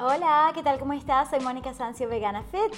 Hola, ¿qué tal? ¿Cómo estás? Soy Mónica Sancio Vegana Fit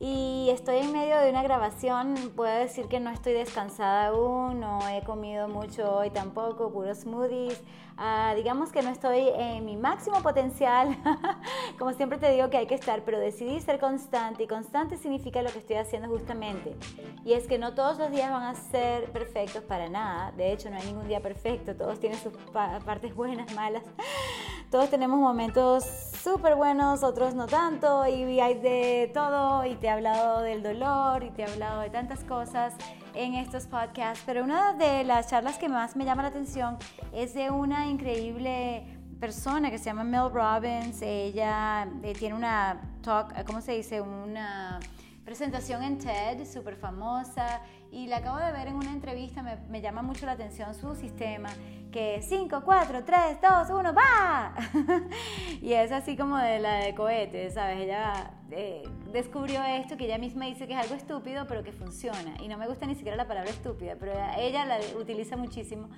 y estoy en medio de una grabación. Puedo decir que no estoy descansada aún, no he comido mucho hoy tampoco, puros smoothies. Ah, digamos que no estoy en mi máximo potencial. Como siempre te digo que hay que estar, pero decidí ser constante y constante significa lo que estoy haciendo justamente. Y es que no todos los días van a ser perfectos para nada. De hecho, no hay ningún día perfecto. Todos tienen sus partes buenas, malas. Todos tenemos momentos súper buenos, otros no tanto, y hay de todo, y te he hablado del dolor, y te he hablado de tantas cosas en estos podcasts, pero una de las charlas que más me llama la atención es de una increíble persona que se llama Mel Robbins, ella eh, tiene una talk, ¿cómo se dice? Una presentación en TED, súper famosa, y la acabo de ver en una entrevista, me, me, llama mucho la atención su sistema, que 5, 4, 3, 2, 1, ¡va! y es así como de la de cohete, ¿sabes? Ella eh, descubrió esto que ella misma dice que es algo estúpido, pero que funciona. Y no me gusta ni siquiera la palabra estúpida, pero ella la utiliza muchísimo.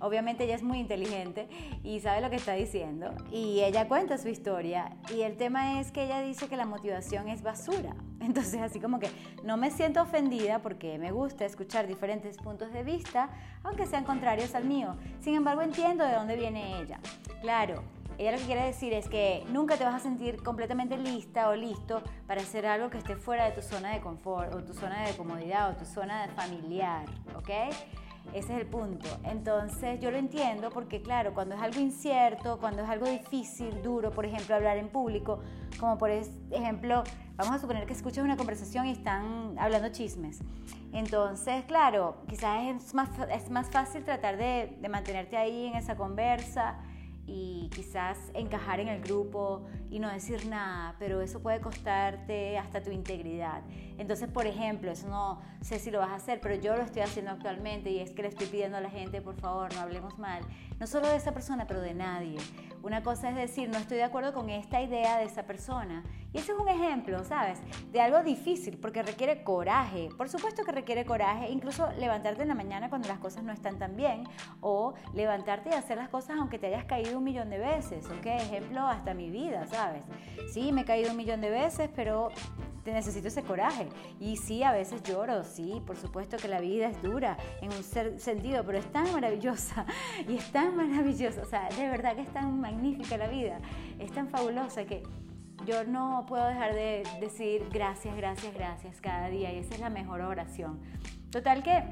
Obviamente ella es muy inteligente y sabe lo que está diciendo. Y ella cuenta su historia. Y el tema es que ella dice que la motivación es basura. Entonces, así como que no me siento ofendida porque me gusta escuchar diferentes puntos de vista, aunque sean contrarios al mío. Sin embargo, entiendo de dónde viene ella. Claro, ella lo que quiere decir es que nunca te vas a sentir completamente lista o listo para hacer algo que esté fuera de tu zona de confort o tu zona de comodidad o tu zona de familiar, ¿ok? Ese es el punto. Entonces yo lo entiendo porque claro, cuando es algo incierto, cuando es algo difícil, duro, por ejemplo, hablar en público, como por ejemplo, vamos a suponer que escuchas una conversación y están hablando chismes. Entonces, claro, quizás es más, es más fácil tratar de, de mantenerte ahí en esa conversa y quizás encajar en el grupo y no decir nada, pero eso puede costarte hasta tu integridad. Entonces, por ejemplo, eso no sé si lo vas a hacer, pero yo lo estoy haciendo actualmente y es que le estoy pidiendo a la gente, por favor, no hablemos mal, no solo de esa persona, pero de nadie. Una cosa es decir, no estoy de acuerdo con esta idea de esa persona. Y ese es un ejemplo, ¿sabes? De algo difícil, porque requiere coraje. Por supuesto que requiere coraje, incluso levantarte en la mañana cuando las cosas no están tan bien, o levantarte y hacer las cosas aunque te hayas caído un millón de veces, ¿ok? Ejemplo, hasta mi vida, ¿sabes? Sí, me he caído un millón de veces, pero te necesito ese coraje. Y sí, a veces lloro, sí, por supuesto que la vida es dura en un sentido, pero es tan maravillosa y es tan maravillosa, o sea, de verdad que es tan magnífica la vida, es tan fabulosa que yo no puedo dejar de decir gracias, gracias, gracias cada día y esa es la mejor oración. Total que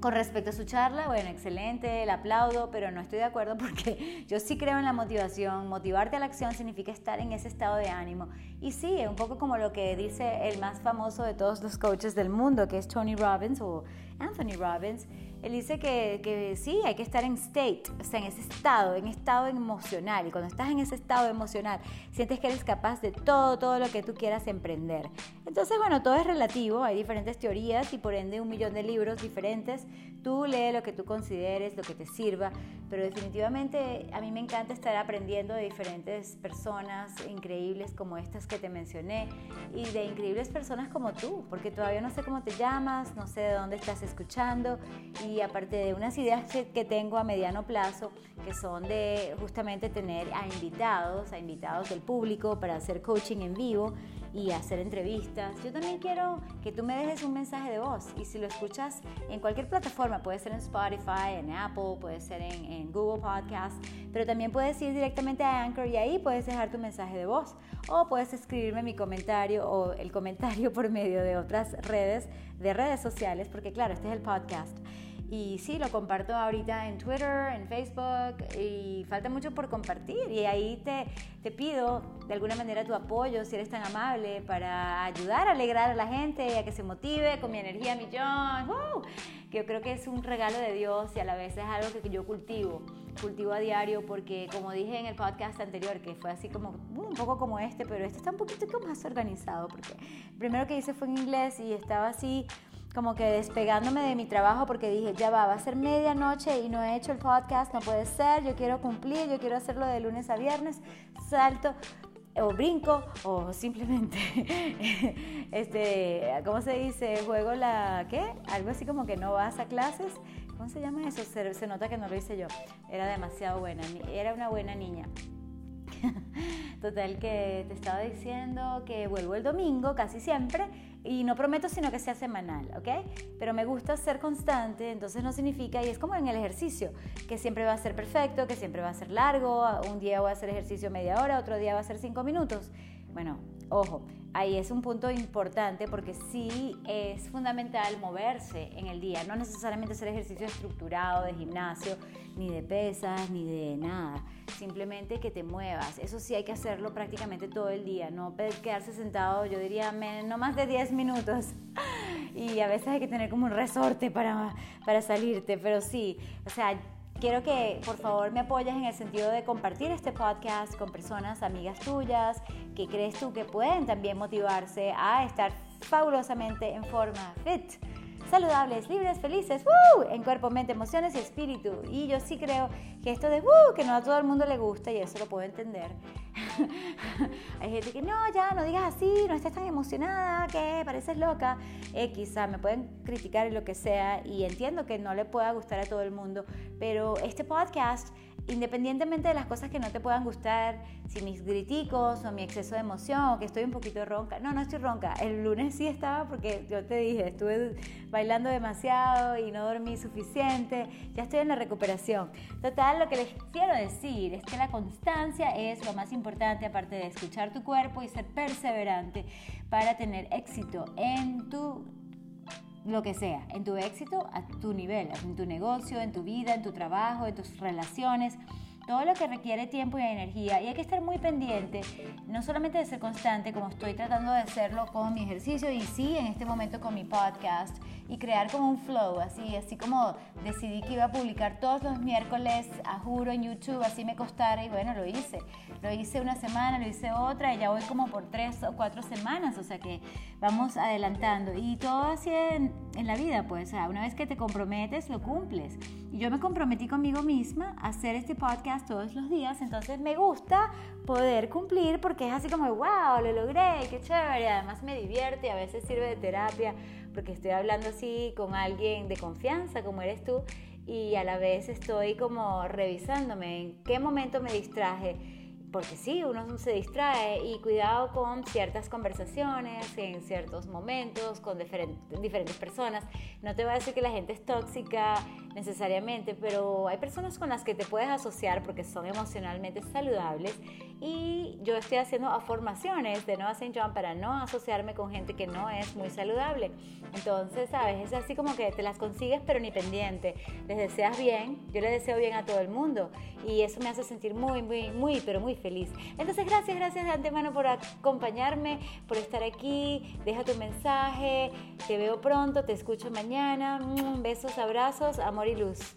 con respecto a su charla, bueno, excelente, la aplaudo, pero no estoy de acuerdo porque yo sí creo en la motivación. Motivarte a la acción significa estar en ese estado de ánimo. Y sí, es un poco como lo que dice el más famoso de todos los coaches del mundo, que es Tony Robbins o Anthony Robbins él dice que, que, sí, hay que estar en state, o sea, en ese estado, en estado emocional. Y cuando estás en ese estado emocional, sientes que eres capaz de todo, todo lo que tú quieras emprender. Entonces, bueno, todo es relativo, hay diferentes teorías y por ende un millón de libros diferentes. Tú lee lo que tú consideres, lo que te sirva, pero definitivamente a mí me encanta estar aprendiendo de diferentes personas increíbles como estas que te mencioné y de increíbles personas como tú, porque todavía no sé cómo te llamas, no sé de dónde estás escuchando y aparte de unas ideas que tengo a mediano plazo, que son de justamente tener a invitados, a invitados del público para hacer coaching en vivo y hacer entrevistas. Yo también quiero que tú me dejes un mensaje de voz y si lo escuchas en cualquier plataforma, puede ser en Spotify, en Apple, puede ser en, en Google Podcast, pero también puedes ir directamente a Anchor y ahí puedes dejar tu mensaje de voz o puedes escribirme mi comentario o el comentario por medio de otras redes, de redes sociales, porque claro, este es el podcast. Y sí, lo comparto ahorita en Twitter, en Facebook y falta mucho por compartir. Y ahí te, te pido de alguna manera tu apoyo, si eres tan amable, para ayudar a alegrar a la gente, a que se motive con mi energía millón. Que yo creo que es un regalo de Dios y a la vez es algo que yo cultivo, cultivo a diario porque como dije en el podcast anterior, que fue así como un poco como este, pero este está un poquito más organizado porque primero que hice fue en inglés y estaba así como que despegándome de mi trabajo porque dije, ya va, va a ser medianoche y no he hecho el podcast, no puede ser, yo quiero cumplir, yo quiero hacerlo de lunes a viernes, salto o brinco o simplemente, este, ¿cómo se dice? Juego la, ¿qué? Algo así como que no vas a clases. ¿Cómo se llama eso? Se, se nota que no lo hice yo. Era demasiado buena, era una buena niña. Total que te estaba diciendo que vuelvo el domingo casi siempre y no prometo sino que sea semanal, ¿ok? Pero me gusta ser constante, entonces no significa, y es como en el ejercicio, que siempre va a ser perfecto, que siempre va a ser largo, un día voy a hacer ejercicio media hora, otro día va a ser cinco minutos. Bueno, ojo, ahí es un punto importante porque sí es fundamental moverse en el día, no necesariamente hacer ejercicio estructurado de gimnasio, ni de pesas, ni de nada, simplemente que te muevas. Eso sí hay que hacerlo prácticamente todo el día, no quedarse sentado, yo diría, no más de 10 minutos. Y a veces hay que tener como un resorte para, para salirte, pero sí, o sea, Quiero que por favor me apoyes en el sentido de compartir este podcast con personas, amigas tuyas, que crees tú que pueden también motivarse a estar fabulosamente en forma fit saludables, libres, felices, en cuerpo, mente, emociones y espíritu. Y yo sí creo que esto de que no a todo el mundo le gusta y eso lo puedo entender. Hay gente que no, ya no digas así, no estés tan emocionada, que pareces loca. Eh, quizá me pueden criticar y lo que sea y entiendo que no le pueda gustar a todo el mundo, pero este podcast independientemente de las cosas que no te puedan gustar, si mis griticos o mi exceso de emoción o que estoy un poquito ronca, no, no estoy ronca, el lunes sí estaba porque yo te dije, estuve bailando demasiado y no dormí suficiente, ya estoy en la recuperación. Total, lo que les quiero decir es que la constancia es lo más importante aparte de escuchar tu cuerpo y ser perseverante para tener éxito en tu lo que sea, en tu éxito, a tu nivel, en tu negocio, en tu vida, en tu trabajo, en tus relaciones todo lo que requiere tiempo y energía y hay que estar muy pendiente, no solamente de ser constante como estoy tratando de hacerlo con mi ejercicio y sí en este momento con mi podcast y crear como un flow, así, así como decidí que iba a publicar todos los miércoles a juro en YouTube, así me costara y bueno, lo hice. Lo hice una semana, lo hice otra y ya voy como por tres o cuatro semanas, o sea que vamos adelantando y todo así en, en la vida, pues, una vez que te comprometes, lo cumples. Yo me comprometí conmigo misma a hacer este podcast todos los días, entonces me gusta poder cumplir porque es así como, wow, lo logré, qué chévere, además me divierte, a veces sirve de terapia porque estoy hablando así con alguien de confianza como eres tú y a la vez estoy como revisándome en qué momento me distraje porque sí, uno se distrae y cuidado con ciertas conversaciones en ciertos momentos con diferentes, diferentes personas. No te voy a decir que la gente es tóxica necesariamente, pero hay personas con las que te puedes asociar porque son emocionalmente saludables y yo estoy haciendo formaciones de Nova St. John para no asociarme con gente que no es muy saludable. Entonces, sabes, es así como que te las consigues pero ni pendiente. Les deseas bien, yo les deseo bien a todo el mundo y eso me hace sentir muy, muy, muy, pero muy feliz. Entonces, gracias, gracias de antemano por acompañarme, por estar aquí. Deja tu mensaje, te veo pronto, te escucho mañana. Besos, abrazos, amor y luz.